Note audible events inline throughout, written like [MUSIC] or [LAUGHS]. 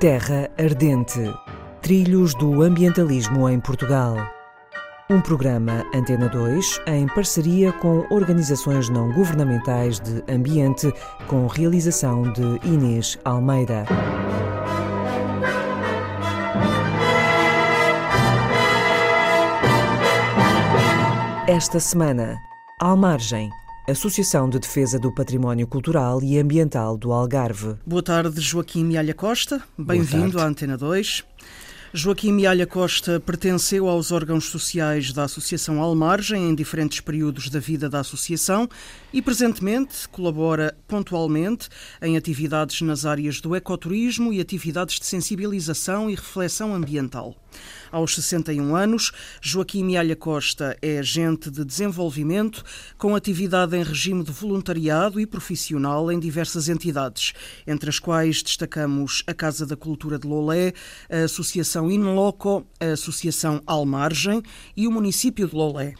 Terra Ardente Trilhos do Ambientalismo em Portugal. Um programa Antena 2 em parceria com organizações não governamentais de ambiente, com realização de Inês Almeida. Esta semana, Almargem, Associação de Defesa do Património Cultural e Ambiental do Algarve. Boa tarde, Joaquim Mialha Costa. Bem-vindo à Antena 2. Joaquim Mialha Costa pertenceu aos órgãos sociais da Associação Almargem em diferentes períodos da vida da associação e presentemente colabora pontualmente em atividades nas áreas do ecoturismo e atividades de sensibilização e reflexão ambiental. Aos 61 anos, Joaquim Mialha Costa é agente de desenvolvimento com atividade em regime de voluntariado e profissional em diversas entidades, entre as quais destacamos a Casa da Cultura de Lolé, a Associação Inloco, a Associação Almargem e o município de Lolé.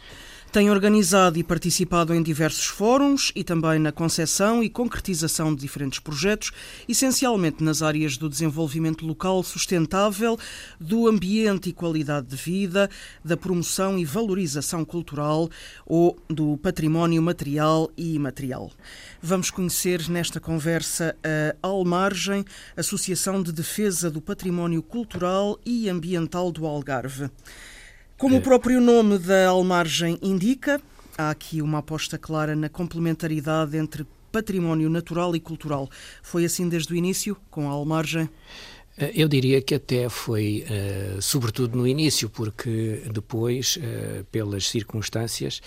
Tem organizado e participado em diversos fóruns e também na concepção e concretização de diferentes projetos, essencialmente nas áreas do desenvolvimento local sustentável, do ambiente e qualidade de vida, da promoção e valorização cultural ou do património material e imaterial. Vamos conhecer nesta conversa a Almargem, Associação de Defesa do Património Cultural e Ambiental do Algarve. Como o próprio nome da Almargem indica, há aqui uma aposta clara na complementaridade entre património natural e cultural. Foi assim desde o início, com a Almargem? Eh, eu diria que até foi, uh, sobretudo no início, porque depois, uh, pelas circunstâncias,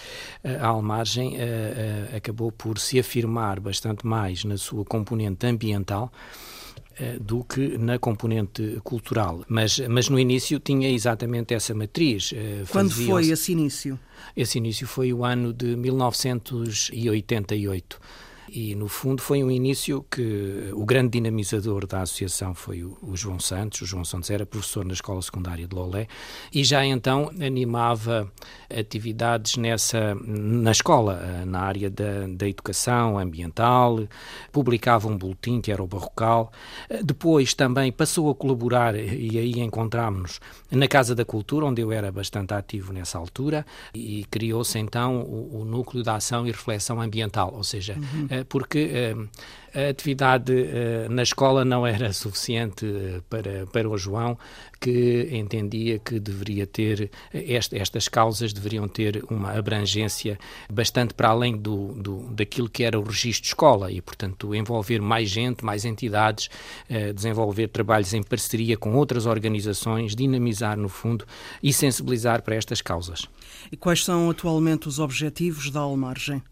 uh, a Almargem acabou por se afirmar bastante mais na sua componente ambiental do que na componente cultural. Mas, mas no início tinha exatamente essa matriz. Eh, Quando foi esse início? Esse início foi o ano de 1988 e no fundo foi um início que o grande dinamizador da associação foi o, o, João Santos. O João Santos era professor na escola secundária de Lolé e já então animava atividades nessa na escola, eh, na área da, da educação ambiental, publicava um boletim que era o Barrocal. Eh, depois também passou a colaborar e aí encontramos-nos na Casa da Cultura, onde eu era bastante ativo nessa altura e criou-se então o, o núcleo de ação e reflexão ambiental, ou seja, uhum eh, porque eh, a atividade uh, na escola não era suficiente uh, para, para o João, que entendia que deveria ter, este, estas causas deveriam ter uma abrangência bastante para além do, do, daquilo que era o registro de escola e, portanto, envolver mais gente, mais entidades, desenvolver trabalhos em parceria com outras organizações, dinamizar, no fundo, e sensibilizar para estas causas. E quais são atualmente os objetivos da Almargem?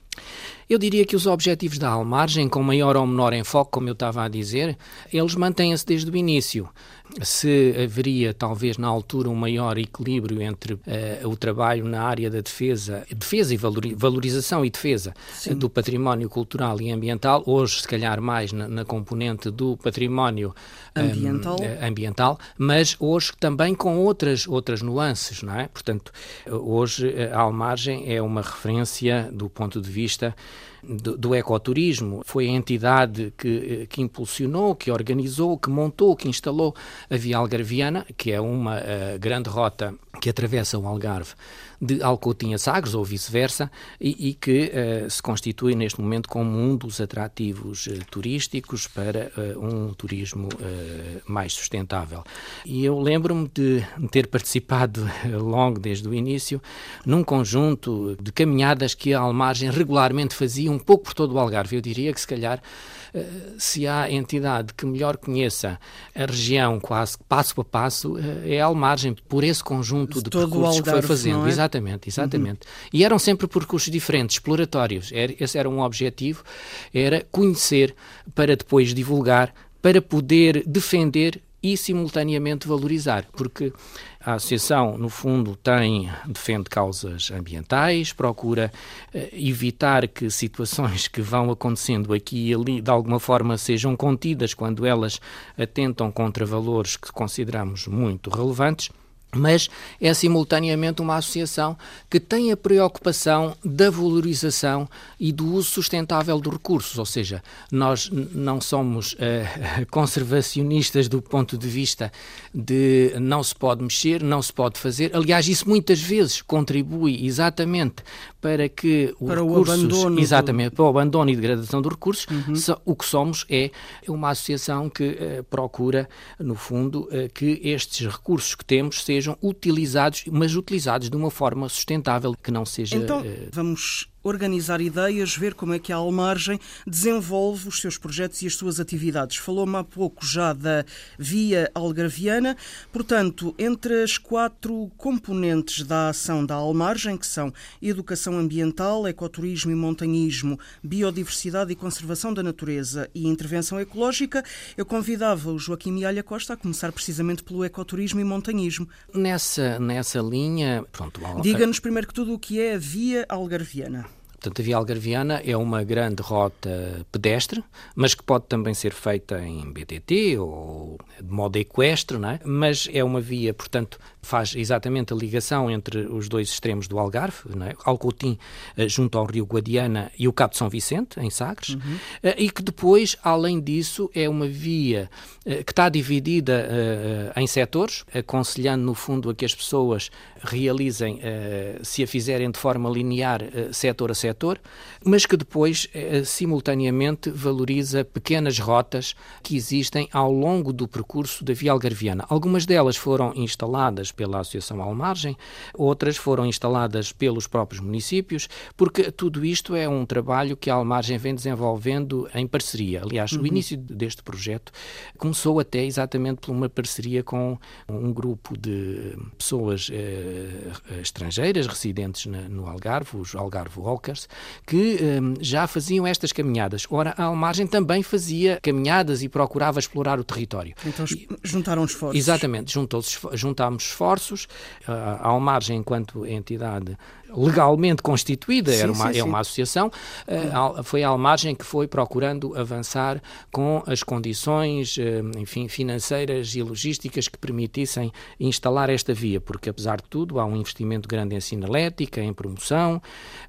Eu diria que os objetivos da Almargem, com maior ou menor enfoque, como eu estava a dizer, eles mantêm-se desde o início se haveria talvez na altura um maior equilíbrio entre uh, o trabalho na área da defesa, defesa e valorização e defesa Sim. do património cultural e ambiental, hoje se calhar mais na, na componente do património ambiental. Um, ambiental, mas hoje também com outras outras nuances, não é? Portanto, hoje a Almargem é uma referência do ponto de vista do, do ecoturismo. Foi a entidade que, que impulsionou, que organizou, que montou, que instalou a Via Algarviana, que é uma uh, grande rota que atravessa o Algarve de Alcotim a Sagres, ou vice-versa, e, e, que uh, se constitui neste momento como um dos atrativos uh, turísticos para uh, um turismo mais sustentável. E eu lembro-me de ter participado logo desde o início num conjunto de caminhadas que a Almargem regularmente fazia um pouco por todo o Algarve. Eu diria que se calhar se há entidade que melhor conheça a região quase passo a passo, é a Almargem, por esse conjunto de Todo percursos que foi fazendo. É? Exatamente, exatamente. Uhum. E eram sempre percursos diferentes, exploratórios. Era, esse era um objetivo, era conhecer para depois divulgar, para poder defender e simultaneamente valorizar, porque a associação, no fundo, tem defende causas ambientais, procura eh, evitar que situações que vão acontecendo aqui e ali, de alguma forma, sejam contidas quando elas atentam contra valores que consideramos muito relevantes mas é simultaneamente uma associação que tem a preocupação da valorização e do uso sustentável dos recursos, ou seja, nós não somos uh, [LAUGHS] conservacionistas do ponto de vista de não se pode mexer, não se pode fazer. Aliás, isso muitas vezes contribui exatamente para que os para recursos, o abandono exatamente, do... para o abandono e degradação dos recursos, uhum. o que somos é uma associação que uh, procura, no fundo, uh, que estes recursos que temos sejam utilizados, mas utilizados de uma forma sustentável, que não seja. Então, vamos organizar ideias, ver como é que a Almargem desenvolve os seus projetos e as suas atividades. Falou-me há pouco já da Via Algarviana, portanto, entre as quatro componentes da ação da Almargem, que são educação ambiental, ecoturismo e montanhismo, biodiversidade e conservação da natureza e intervenção ecológica, eu convidava o Joaquim Mialha Costa a começar precisamente pelo ecoturismo e montanhismo. Nessa, nessa linha, pronto, Diga-nos primeiro que tudo o que é a Via Algarviana. Portanto, a Via Algarviana é uma grande rota pedestre, mas que pode também ser feita em BTT ou de modo equestre, não é? mas é uma via, portanto, faz exatamente a ligação entre os dois extremos do Algarve, não é? Alcoutim eh, junto ao Rio Guadiana e o Cabo de São Vicente, em Sagres, uhum. Eh, e que depois, além disso, é uma via eh, que está dividida em setores, aconselhando, no fundo, a que as pessoas realizem, se a fizerem de forma linear, setor a setor, setor, mas que depois, eh, simultaneamente, valoriza pequenas rotas que existem ao longo do percurso da Via Algarviana. Algumas delas foram instaladas pela Associação Almargem, outras foram instaladas pelos próprios municípios, porque tudo isto é um trabalho que a Almargem vem desenvolvendo em parceria. Aliás, uhum. o início deste projeto começou até exatamente por uma parceria com um grupo de pessoas eh, estrangeiras residentes na, no Algarve, os Algarve Walkers, que um, já faziam estas caminhadas. Ora, a Almargem também fazia caminhadas e procurava explorar o território. Então juntaram esforços. Exatamente, juntámos esforços. A Almargem, enquanto entidade legalmente constituída, sim, era uma, sim, é uma associação, uh, foi a Almargem que foi procurando avançar com as condições, uh, enfim, financeiras e logísticas que permitissem instalar esta via, porque apesar de tudo há um investimento grande em sinalética, em promoção,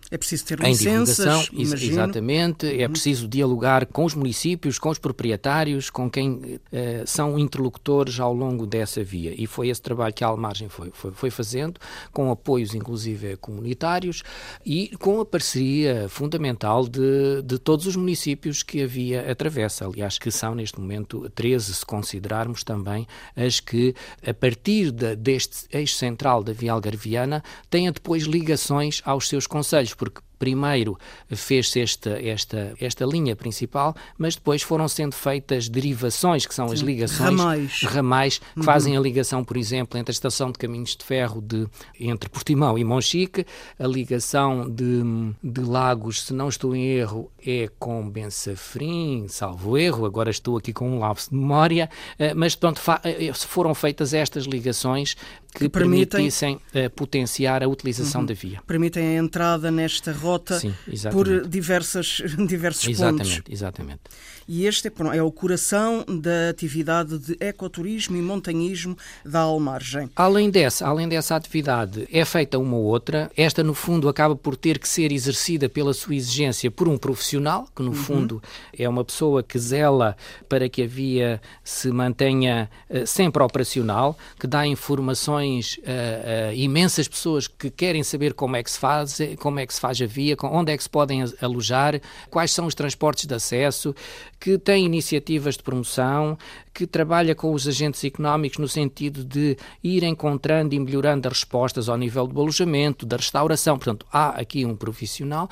é preciso ter licenças, em divulgação, imagino. exatamente, é uhum. preciso dialogar com os municípios, com os proprietários, com quem uh, são interlocutores ao longo dessa via, e foi esse trabalho que a Almargem foi, foi, foi fazendo, com apoios inclusive comunitários comunitários e com a parceria fundamental de, de todos os municípios que a via atravessa. Aliás, que são neste momento 13, se considerarmos também as que, a partir de, deste eixo central da via algarviana, têm depois ligações aos seus conselhos, porque primeiro fez-se esta, esta, esta linha principal, mas depois foram sendo feitas derivações, que são Sim, as ligações ramais, ramais que uhum. fazem a ligação, por exemplo, entre a estação de caminhos de ferro de, entre Portimão e Monchique, a ligação de, de Lagos, se não estou em erro, é com Bensafrim, salvo erro, agora estou aqui com um lapso de memória, eh, mas pronto, eh, foram feitas estas ligações que, que permitissem uh, potenciar a utilização uhum. da via. Permitem a entrada nesta rota Sim, por diversas, [LAUGHS] diversos exatamente, pontos. Exatamente. E este é, é o coração da atividade de ecoturismo e montanhismo da Almargem. Além dessa, além dessa atividade, é feita uma outra. Esta, no fundo, acaba por ter que ser exercida pela sua exigência por um profissional, que, no uhum. fundo, é uma pessoa que zela para que a via se mantenha uh, sempre operacional, que dá informações a uh, uh, imensas pessoas que querem saber como é que se faz, como é que se faz a via, onde é que se podem alojar, quais são os transportes de acesso, que tem iniciativas de promoção, que trabalha com os agentes económicos no sentido de ir encontrando e melhorando as respostas ao nível do alojamento, da restauração. Portanto, há aqui um profissional,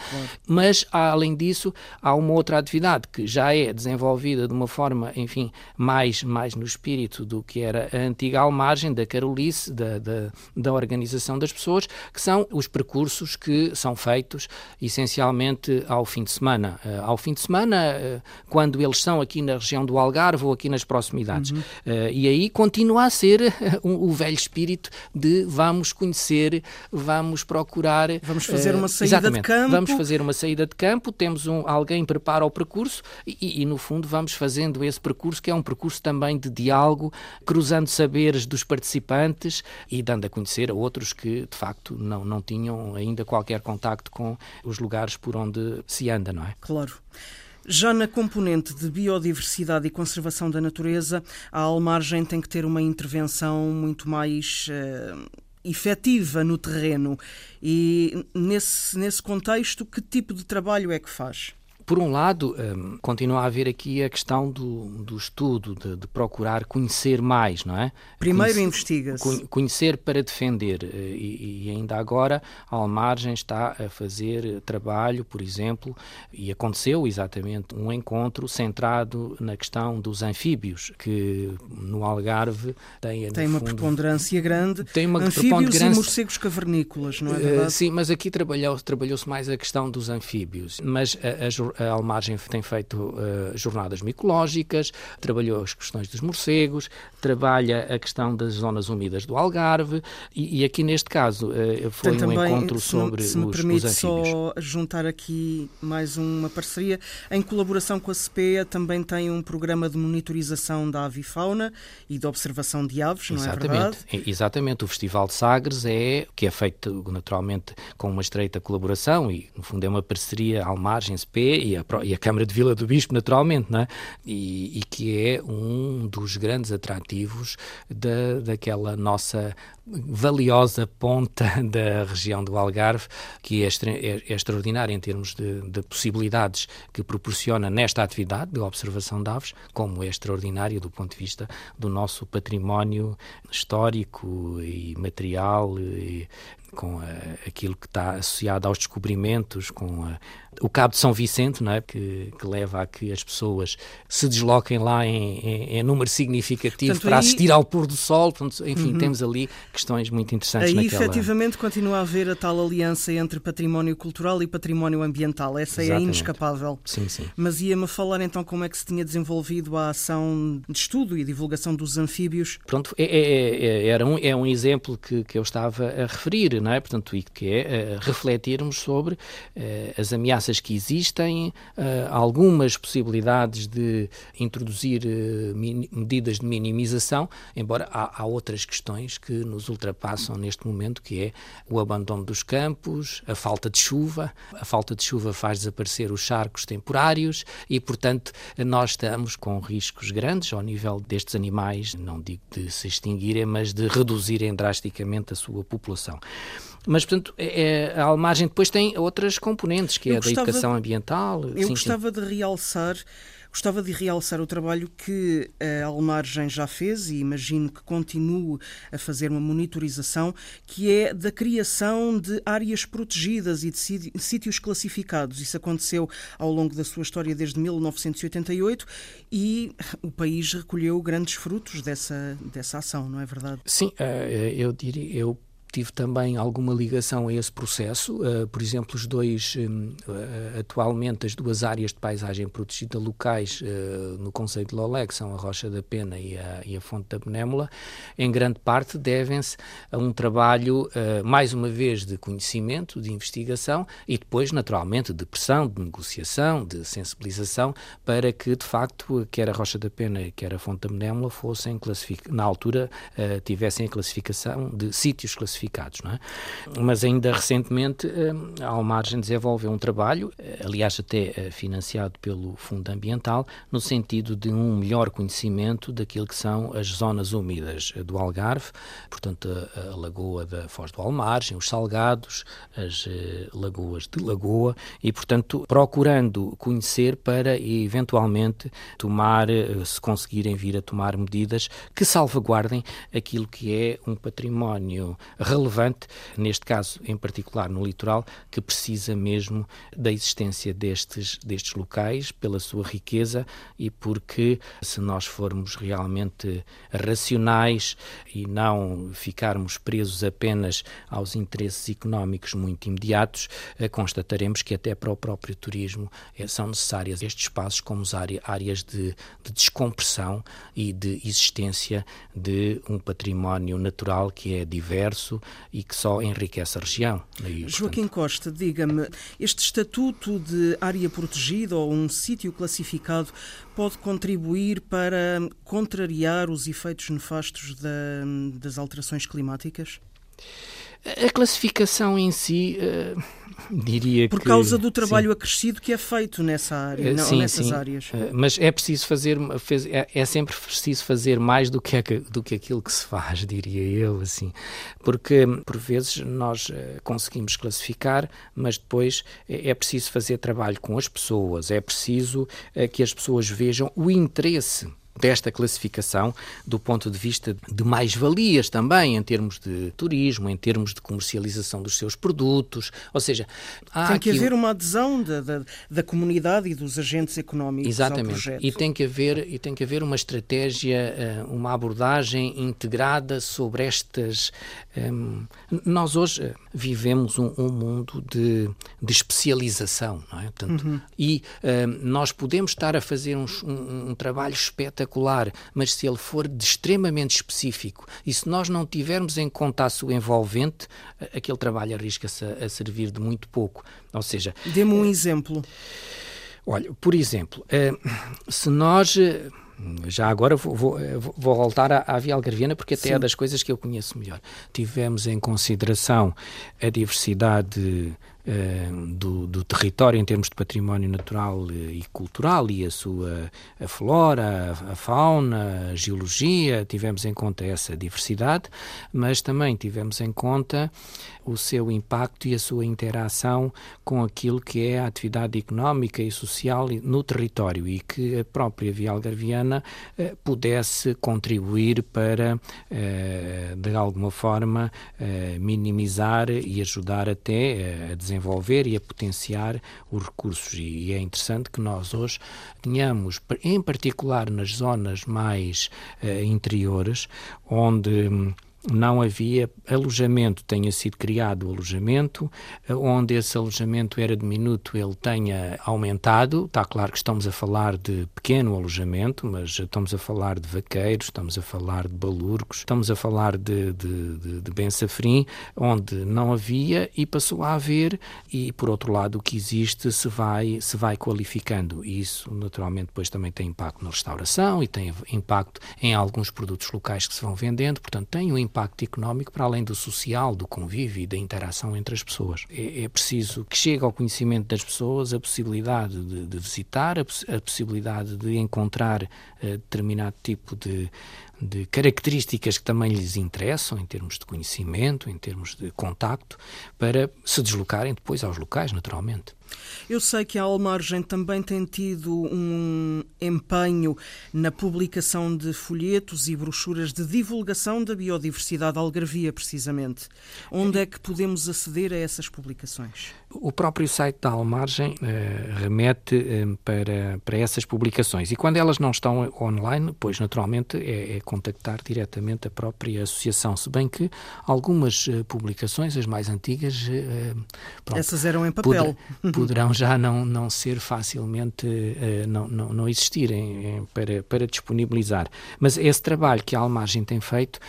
mas além disso, há uma outra atividade que já é desenvolvida de uma forma, enfim, mais, mais no espírito do que era a antiga almagem da Carolice, da, da, da organização das pessoas, que são os percursos que são feitos essencialmente ao fim de semana. Uh, ao fim de semana, uh, quando eles são aqui na região do Algarve ou aqui nas próximas proximidades. Uhum. Uh, e aí continua a ser o velho espírito de vamos conhecer, vamos procurar. Vamos fazer uma saída exatamente, de campo. Vamos fazer uma saída de campo, temos um, alguém prepara o percurso e, e, no fundo, vamos fazendo esse percurso, que é um percurso também de diálogo, cruzando saberes dos participantes e dando a conhecer a outros que, de facto, não, não tinham ainda qualquer contacto com os lugares por onde se anda, não é? Claro. Já na componente de biodiversidade e conservação da natureza, a Almargem tem que ter uma intervenção muito mais uh, efetiva no terreno. E nesse, nesse contexto, que tipo de trabalho é que faz? Por um lado, um, continua a haver aqui a questão do, do estudo, de, de, procurar conhecer mais, não é? Primeiro investiga-se. Conhecer para defender. Eh, e, e, ainda agora, a Almargem está a fazer trabalho, por exemplo, e aconteceu exatamente um encontro centrado na questão dos anfíbios, que no Algarve tem. Tem uma fundo, preponderância grande. Tem uma anfíbios preponderância... e morcegos cavernícolas, não é verdade? Uh, sim, mas aqui trabalhou-se trabalhou mais a questão dos anfíbios. Mas a, a, a Almargem tem feito uh, jornadas micológicas, trabalhou as questões dos morcegos, trabalha a questão das zonas úmidas do Algarve e, e aqui neste caso uh, foi tem um também, encontro se sobre se me os, permite os só juntar aqui mais uma parceria, em colaboração com a CPEA também tem um programa de monitorização da avifauna e de observação de aves, não Exatamente. é verdade? Exatamente, o Festival de Sagres é, que é feito naturalmente com uma estreita colaboração e no fundo é uma parceria Almargem, CPEA e a, e a Câmara de Vila do Bispo, naturalmente, não é? e, e que é um dos grandes atrativos da, daquela nossa valiosa ponta [LAUGHS] da região do Algarve, que é, é, é extraordinária em termos de, de, possibilidades que proporciona nesta atividade de observação de aves, como é extraordinária do ponto de vista do nosso património histórico e material e com a, aquilo que está associado aos descobrimentos, com a, o Cabo de São Vicente, não é? que, que leva a que as pessoas se desloquem lá em, em, em número significativo Portanto, para aí... assistir ao pôr do sol. Portanto, enfim, uhum. temos ali questões muito interessantes. Aí, naquela... efetivamente, continua a haver a tal aliança entre património cultural e património ambiental. Essa Exatamente. é inescapável. Sim, sim. Mas ia-me falar então como é que se tinha desenvolvido a ação de estudo e divulgação dos anfíbios. Pronto, é, é, é, era um, é um exemplo que, que eu estava a referir, não é? Portanto, e que é uh, refletirmos sobre uh, as ameaças que existem, uh, algumas possibilidades de introduzir medidas de minimização, embora há, há outras questões que nos ultrapassam neste momento, que é o abandono dos campos, a falta de chuva. A falta de chuva faz desaparecer os charcos temporários e, portanto, nós estamos com riscos grandes ao nível destes animais, não digo de se extinguirem, mas de reduzirem drasticamente a sua população. Mas, portanto, é, é, a Almagem depois tem outras componentes, que é a da educação ambiental. Eu sim, gostava sim. de realçar Gostava de realçar o trabalho que a Almargem já fez e imagino que continue a fazer uma monitorização, que é da criação de áreas protegidas e de sítios classificados. Isso aconteceu ao longo da sua história desde 1988 e o país recolheu grandes frutos dessa, dessa ação, não é verdade? Sim, eh, eu diria, eu tive também alguma ligação a esse processo. Uh, por exemplo, os dois, um, uh, atualmente, as duas áreas de paisagem protegida locais uh, no Conselho de que são a Rocha da Pena e a, e a Fonte da Benémola, em grande parte devem-se a um trabalho, mais uma vez, de conhecimento, de investigação e depois, naturalmente, de pressão, de negociação, de sensibilização, para que, de facto, quer a Rocha da Pena, quer a Fonte da Benémola fossem, na altura, tivessem a classificação de sítios classificados classificados. Não é? Mas ainda recentemente eh, a Almargem desenvolveu um trabalho, eh, aliás até eh, financiado pelo Fundo Ambiental, no sentido de um melhor conhecimento daquilo que são as zonas úmidas do Algarve, portanto a, a Lagoa da Foz do Almargem, os Salgados, as lagoas de Lagoa e, portanto, procurando conhecer para eventualmente tomar, se conseguirem vir a tomar medidas que salvaguardem aquilo que é um património relevante, neste caso em particular no litoral, que precisa mesmo da existência destes, destes locais, pela sua riqueza e porque se nós formos realmente racionais e não ficarmos presos apenas aos interesses económicos muito imediatos, eh, constataremos que até para o próprio turismo eh, são necessárias estes espaços como áreas de, de descompressão e de existência de um património natural que é diverso e que só enriquece a região. Joaquim portanto... Costa, diga-me, este estatuto de área protegida ou um sítio classificado pode contribuir para contrariar os efeitos nefastos da, das alterações climáticas? A classificação em si, uh, diria Por que... Causa do trabalho sim. acrescido que é feito nessa área, uh, não, sim, nessas sim. áreas. Uh, mas é preciso fazer, é, é, sempre preciso fazer mais do que, é, do que aquilo que se faz, [LAUGHS] diria eu, assim. Porque, por vezes, nós conseguimos classificar, mas depois é preciso fazer trabalho com as pessoas, é preciso que as pessoas vejam o interesse desta classificação do ponto de vista de mais-valias também, em termos de turismo, em termos de comercialização dos seus produtos. Ou seja, tem que haver uma adesão da, da, da, comunidade e dos agentes económicos Exatamente. ao projeto. E tem que haver, e tem que haver uma estratégia, eh, uma abordagem integrada sobre estas. Um, nós hoje eh, vivemos um, um mundo de, de, especialização, não é? Portanto, uhum. E um, nós podemos estar a fazer um, um trabalho espetacular mas se ele for de extremamente específico e se nós não tivermos em conta a sua envolvente, aquele trabalho arrisca-se a, a, servir de muito pouco. Ou seja. Dê-me um é, exemplo. Olha, por exemplo, é, se nós. Já agora vou, vou, vou voltar à, à Via Algarviana, porque até é Sim. é das coisas que eu conheço melhor. Tivemos em consideração a diversidade eh, do, do, território em termos de património natural e cultural e a sua a flora, a, a fauna, a geologia, tivemos em conta essa diversidade, mas também tivemos em conta o seu impacto e a sua interação com aquilo que é a atividade económica e social no território e que a própria Via Algarviana eh, pudesse contribuir para, eh, de alguma forma, eh, minimizar e ajudar até eh, a desenvolver e a potenciar os recursos. E é interessante que nós hoje tenhamos, em particular nas zonas mais eh, interiores, onde hum, não havia alojamento, tenha sido criado o alojamento, onde esse alojamento era diminuto, ele tenha aumentado. Está claro que estamos a falar de pequeno alojamento, mas estamos a falar de vaqueiros, estamos a falar de balurcos, estamos a falar de, de, de, de Bensafrim, onde não havia e passou a haver, e por outro lado o que existe se vai, se vai qualificando. Isso naturalmente depois também tem impacto na restauração e tem impacto em alguns produtos locais que se vão vendendo, portanto tem um económico para além do social, do convívio e da interação entre as pessoas. É, é preciso que chegue ao conhecimento das pessoas a possibilidade de, de visitar, a, a, possibilidade de encontrar uh, determinado tipo de, de características que também lhes interessam em termos de conhecimento, em termos de contacto, para se deslocarem depois aos locais, naturalmente. Eu sei que a Almargem também tem tido um empenho na publicação de folhetos e brochuras de divulgação da biodiversidade algarvia, precisamente. Onde é que podemos aceder a essas publicações? O próprio site da Almargem eh, remete eh, para, para essas publicações e quando elas não estão online, pois naturalmente é, é, contactar diretamente a própria associação, se bem que algumas eh, publicações, as mais antigas, pronto, essas eram em papel. Poder, [LAUGHS] poderão já não, não ser facilmente, não, não, não existirem para, para disponibilizar. Mas esse trabalho que a Almagem tem feito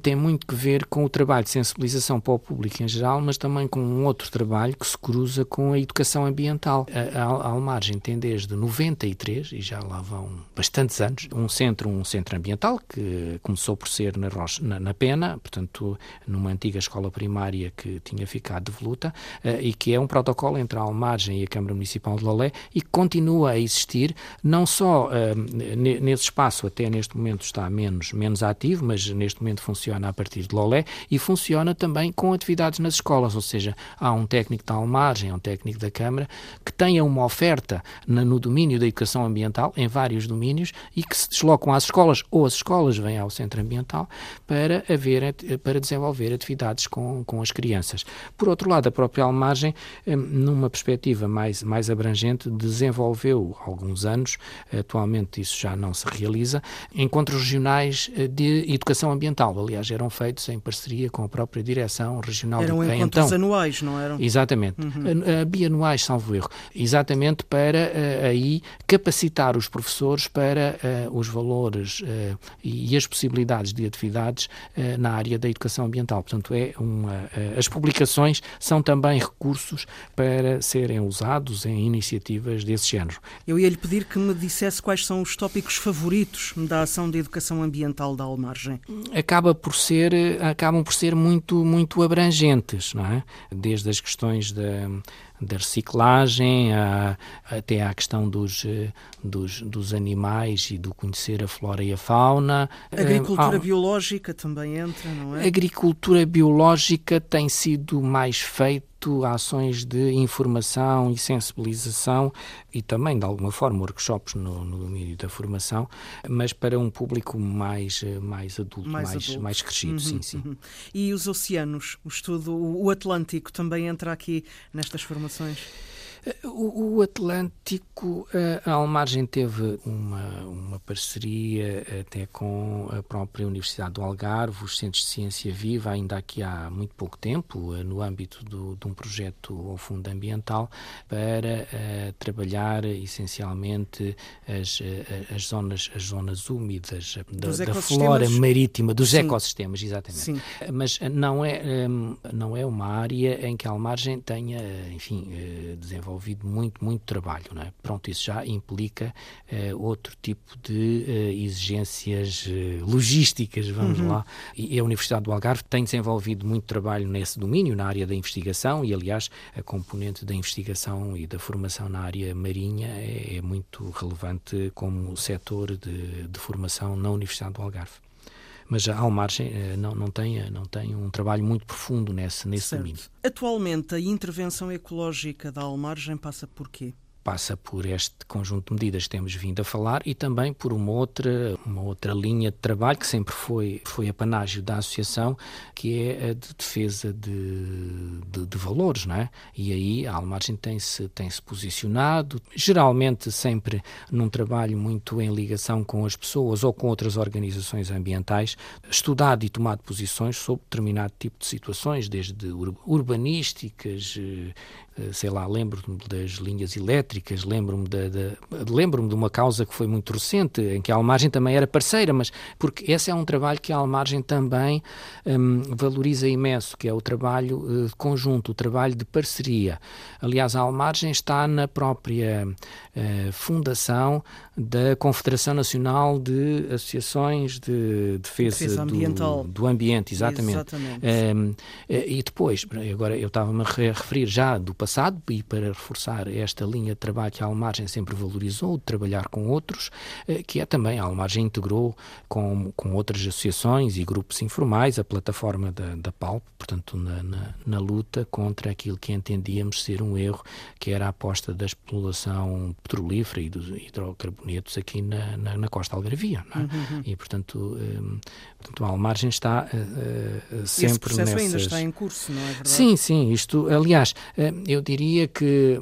tem muito que ver com o trabalho de sensibilização para o público em geral, mas também com um outro trabalho que se cruza com a educação ambiental. A, a, Almargem tem desde 93, e já lá vão bastantes anos, um centro, um centro ambiental que começou por ser na, Rocha, na, na Pena, portanto, numa antiga escola primária que tinha ficado devoluta, uh, e que é um protocolo entre a Almargem e a Câmara Municipal de Lolé e que continua a existir, não só uh, nesse espaço, até neste momento está menos, menos ativo, mas neste momento funciona funciona a partir de Lolé e funciona também com atividades nas escolas, ou seja, há um técnico da Almargem, há um técnico da Câmara que tenha uma oferta no domínio da educação ambiental, em vários domínios, e que se deslocam às escolas ou as escolas vêm ao centro ambiental para, haver, para desenvolver atividades com, com as crianças. Por outro lado, a própria Almargem, hum, numa perspectiva mais, mais abrangente, desenvolveu alguns anos, atualmente isso já não se realiza, encontros regionais eh, de educação ambiental. Aliás, eram feitos em parceria com a própria Direção Regional eram de Eram encontros então, anuais, não eram? Exatamente. Uhum. Bianuais, salvo erro. Exatamente para eh, aí capacitar os professores para uh, os valores uh, e as possibilidades de atividades uh, na área da educação ambiental. Portanto, é uma, as publicações são também recursos para serem usados em iniciativas desse género. Eu ia lhe pedir que me dissesse quais são os tópicos favoritos da ação de educação ambiental da Almargem. Acaba por ser, acabam por ser muito, muito abrangentes, não é? Desde as questões da da reciclagem, a, até à questão dos, eh, dos, dos, animais e do conhecer a flora e a fauna. A agricultura biológica também entra, não é? Agricultura biológica tem sido mais feita ações de informação e sensibilização e também, de alguma forma, workshops no, no domínio da formação, mas para um público mais, mais adulto, mais, mais, adulto. mais crescido, uhum, sim, sim. Uhum. E os oceanos, o estudo, o Atlântico também entra aqui nestas formações? O, o Atlântico, eh, a Almargem teve uma, uma parceria até com a própria Universidade do Algarve, os Centros de Ciência Viva, ainda aqui há muito pouco tempo, eh, no âmbito do, de um projeto ao fundo ambiental, para uh, trabalhar essencialmente as, as, zonas, as zonas úmidas da, da flora marítima, dos Sim. ecossistemas, exatamente. Sim. Mas não é, não é uma área em que a Almargem tenha, enfim, desenvolvido envolvido muito, muito trabalho. Não é? Pronto, isso já implica uh, outro tipo de uh, exigências uh, logísticas, vamos uhum. lá. E a Universidade do Algarve tem desenvolvido muito trabalho nesse domínio, na área da investigação, e aliás, a componente da investigação e da formação na área marinha é, é muito relevante como setor de, de formação na Universidade do Algarve mas a Almargem eh, não, não, tem, eh, não tem um trabalho muito profundo nesse, nesse domínio. Atualmente, a intervenção ecológica da Almargem passa por quê? Passa por este conjunto de medidas que temos vindo a falar e também por uma outra, uma outra linha de trabalho que sempre foi, foi apanágio da Associação, que é a de defesa de, de, de valores, não é? E aí a Almargem tem-se tem -se posicionado, geralmente sempre num trabalho muito em ligação com as pessoas ou com outras organizações ambientais, estudado e tomado posições sobre determinado tipo de situações, desde urbanísticas, eh, sei lá, lembro-me das linhas elétricas, lembro-me de, de, lembro de uma causa que foi muito recente, em que a Almargem também era parceira, mas porque esse é um trabalho que a Almargem também um, valoriza imenso, que é o trabalho uh, conjunto, o trabalho de parceria. Aliás, a Almargem está na própria uh, fundação da Confederação Nacional de Associações de Defesa, defesa ambiental. Do, do, Ambiente, exatamente. exatamente. Um, e depois, agora eu estava-me a referir já do passado e para reforçar esta linha de trabalho que a Almargem sempre valorizou, de trabalhar com outros, eh, que é também a Almargem integrou com, com outras associações e grupos informais a plataforma da, da PALP, portanto, na, na, na luta contra aquilo que entendíamos ser um erro, que era a aposta da exploração petrolífera e dos hidrocarbonetos aqui na, na, na costa algarvia. É? Uhum, uhum. E, portanto, um, portanto, a Almargem está uh, uh, sempre Esse processo nessas... ainda está em curso, não é verdade? Sim, sim. Isto, aliás, uh, eu diria que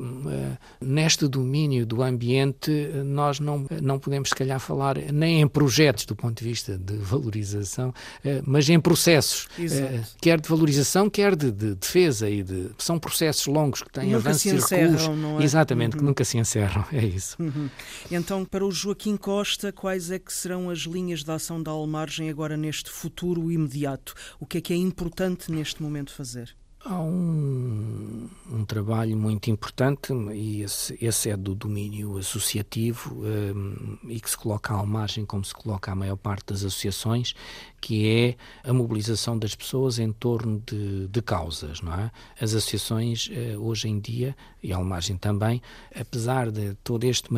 neste domínio do ambiente nós não, não podemos, se calhar, falar nem em projetos do ponto de vista de valorização, mas em processos, uh, quer de valorização, quer de, de, defesa e de são processos longos que têm avanços e recursos, não é? exatamente, uhum. que nunca se encerram, [LAUGHS] é isso. Uhum. Então, para o Joaquim Costa, quais é que serão as linhas de ação da Almargem agora neste futuro imediato? O que é que é importante neste momento fazer? Há um, um, trabalho muito importante, e esse, esse é do domínio associativo, um, e que se coloca à margem, como se coloca a maior parte das associações, que é a mobilização das pessoas em torno de, de causas, não é? As associações, eh, hoje em dia, e ao margem também, apesar de todo este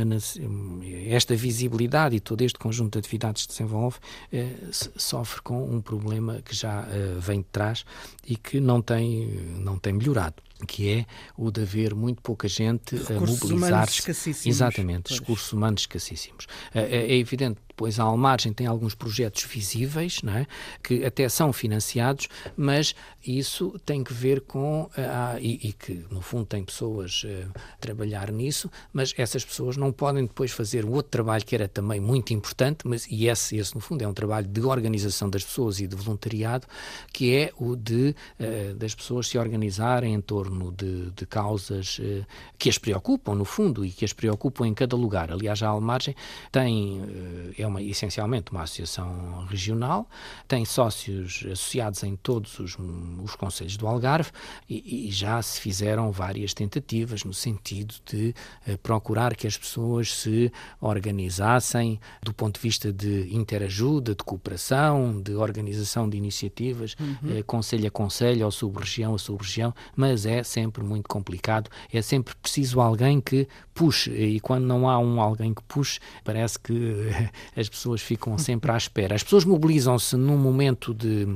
esta visibilidade e todo este conjunto de atividades que desenvolve, eh, sofre com um problema que já eh, vem de trás e que não tem, não tem melhorado que é o de haver muito pouca gente a mobilizar-se. Exatamente, pois. recursos humanos escassíssimos. É, é evidente depois a Almargem tem alguns projetos visíveis, não é? que até são financiados, mas isso tem que ver com, uh, e, e, que no fundo tem pessoas uh, a trabalhar nisso, mas essas pessoas não podem depois fazer o outro trabalho que era também muito importante, mas e esse, esse no fundo é um trabalho de organização das pessoas e de voluntariado, que é o de uh, das pessoas se organizarem em torno de, de causas que as preocupam, no fundo, e que as preocupam em cada lugar. Aliás, a Almargem tem é uma, essencialmente uma associação regional, tem sócios associados em todos os, os conselhos do Algarve e, e, já se fizeram várias tentativas no sentido de uh, procurar que as pessoas se organizassem do ponto de vista de interajuda, de cooperação, de organização de iniciativas, uhum. uh, conselho a conselho, ou sub-região a sub-região, mas é sempre muito complicado, é sempre preciso alguém que puxe, e quando não há um alguém que puxe, parece que [LAUGHS] as pessoas ficam sempre à espera. As pessoas mobilizam-se num momento de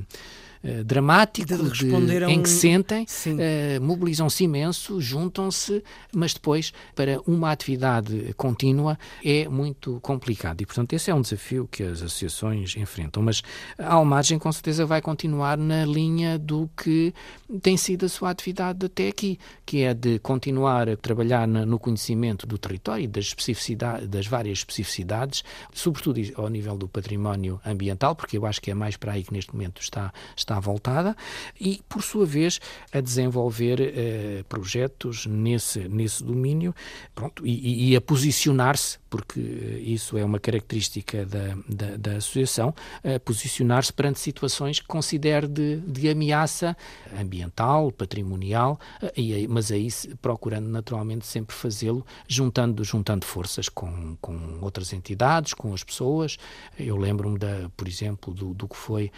eh, dramático de de, em que sentem, uh, mobilizam-se imenso, juntam-se, mas depois, para uma atividade contínua, é muito complicado. E, portanto, esse é um desafio que as associações enfrentam. Mas a Almagem, com certeza, vai continuar na linha do que tem sido a sua atividade até aqui, que é de continuar a trabalhar na, no conhecimento do território e das, especificidades, das várias especificidades, sobretudo ao nível do património ambiental, porque eu acho que é mais para aí que neste momento está, está voltada e, por sua vez, a desenvolver uh, projetos nesse, nesse domínio pronto, e, e a posicionar-se, porque isso é uma característica da, da, da associação, a posicionar-se perante situações que considere de, de ameaça ambiental, patrimonial, uh, e, mas aí procurando naturalmente sempre fazê-lo juntando, juntando forças com, com outras entidades, com as pessoas. Eu lembro-me, por exemplo, do, do que foi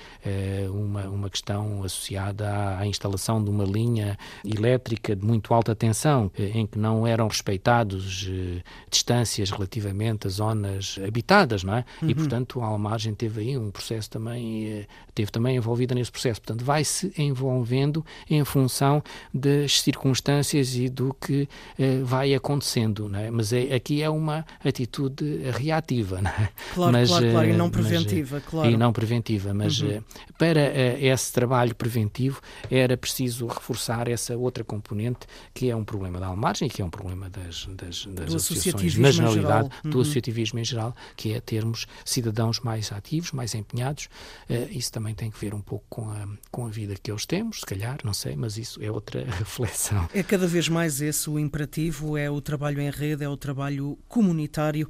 uma, uma uma questão associada à, instalação de uma linha elétrica de muito alta tensão, eh, em que não eram respeitados eh, distâncias relativamente a zonas habitadas, não é? Uhum. E, portanto, a Almagem teve aí um processo também, eh, teve também envolvida nesse processo. Portanto, vai-se envolvendo em função das circunstâncias e do que eh, vai acontecendo, não é? Mas é, aqui é uma atitude reativa, não é? Claro, mas, claro, claro, e não preventiva, mas, claro. E não preventiva, mas uhum. para esse trabalho preventivo era preciso reforçar essa outra componente que é um problema da almargem e que é um problema das, das, das associações na generalidade, uhum. do associativismo em geral, que é termos cidadãos mais ativos, mais empenhados. Uh, isso também tem que ver um pouco com a, com a vida que eles temos, se calhar, não sei, mas isso é outra [LAUGHS] reflexão. É cada vez mais esse o imperativo, é o trabalho em rede, é o trabalho comunitário.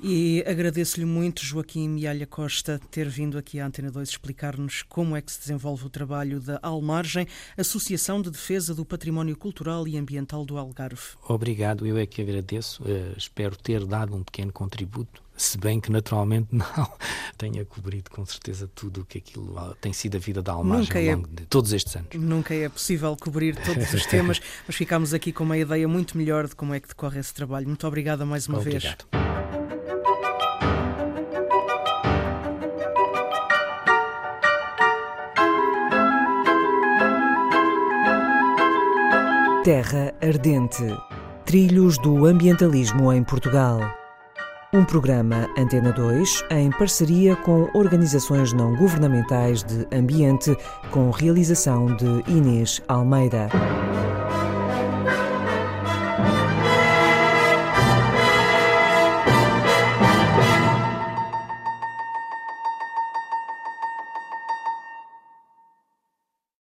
E agradeço-lhe muito, Joaquim Mialha Costa, ter vindo aqui à Antena 2 explicar-nos como é que se desenvolve o trabalho da Almargem, Associação de Defesa do Património Cultural e Ambiental do Algarve. Obrigado, eu é que agradeço. Uh, espero ter dado um pequeno contributo se bem que naturalmente [LAUGHS] não tenha cobrido com certeza tudo o que aquilo tem sido a vida da Almagem ao é longo é, de todos estes anos. Nunca é possível cobrir todos os temas, [LAUGHS] mas ficamos aqui com uma ideia muito melhor de como é que decorre esse trabalho. Muito obrigada mais uma Obrigado. vez. Terra Ardente Trilhos do Ambientalismo em Portugal. Um programa Antena 2 em parceria com organizações não governamentais de ambiente, com realização de Inês Almeida.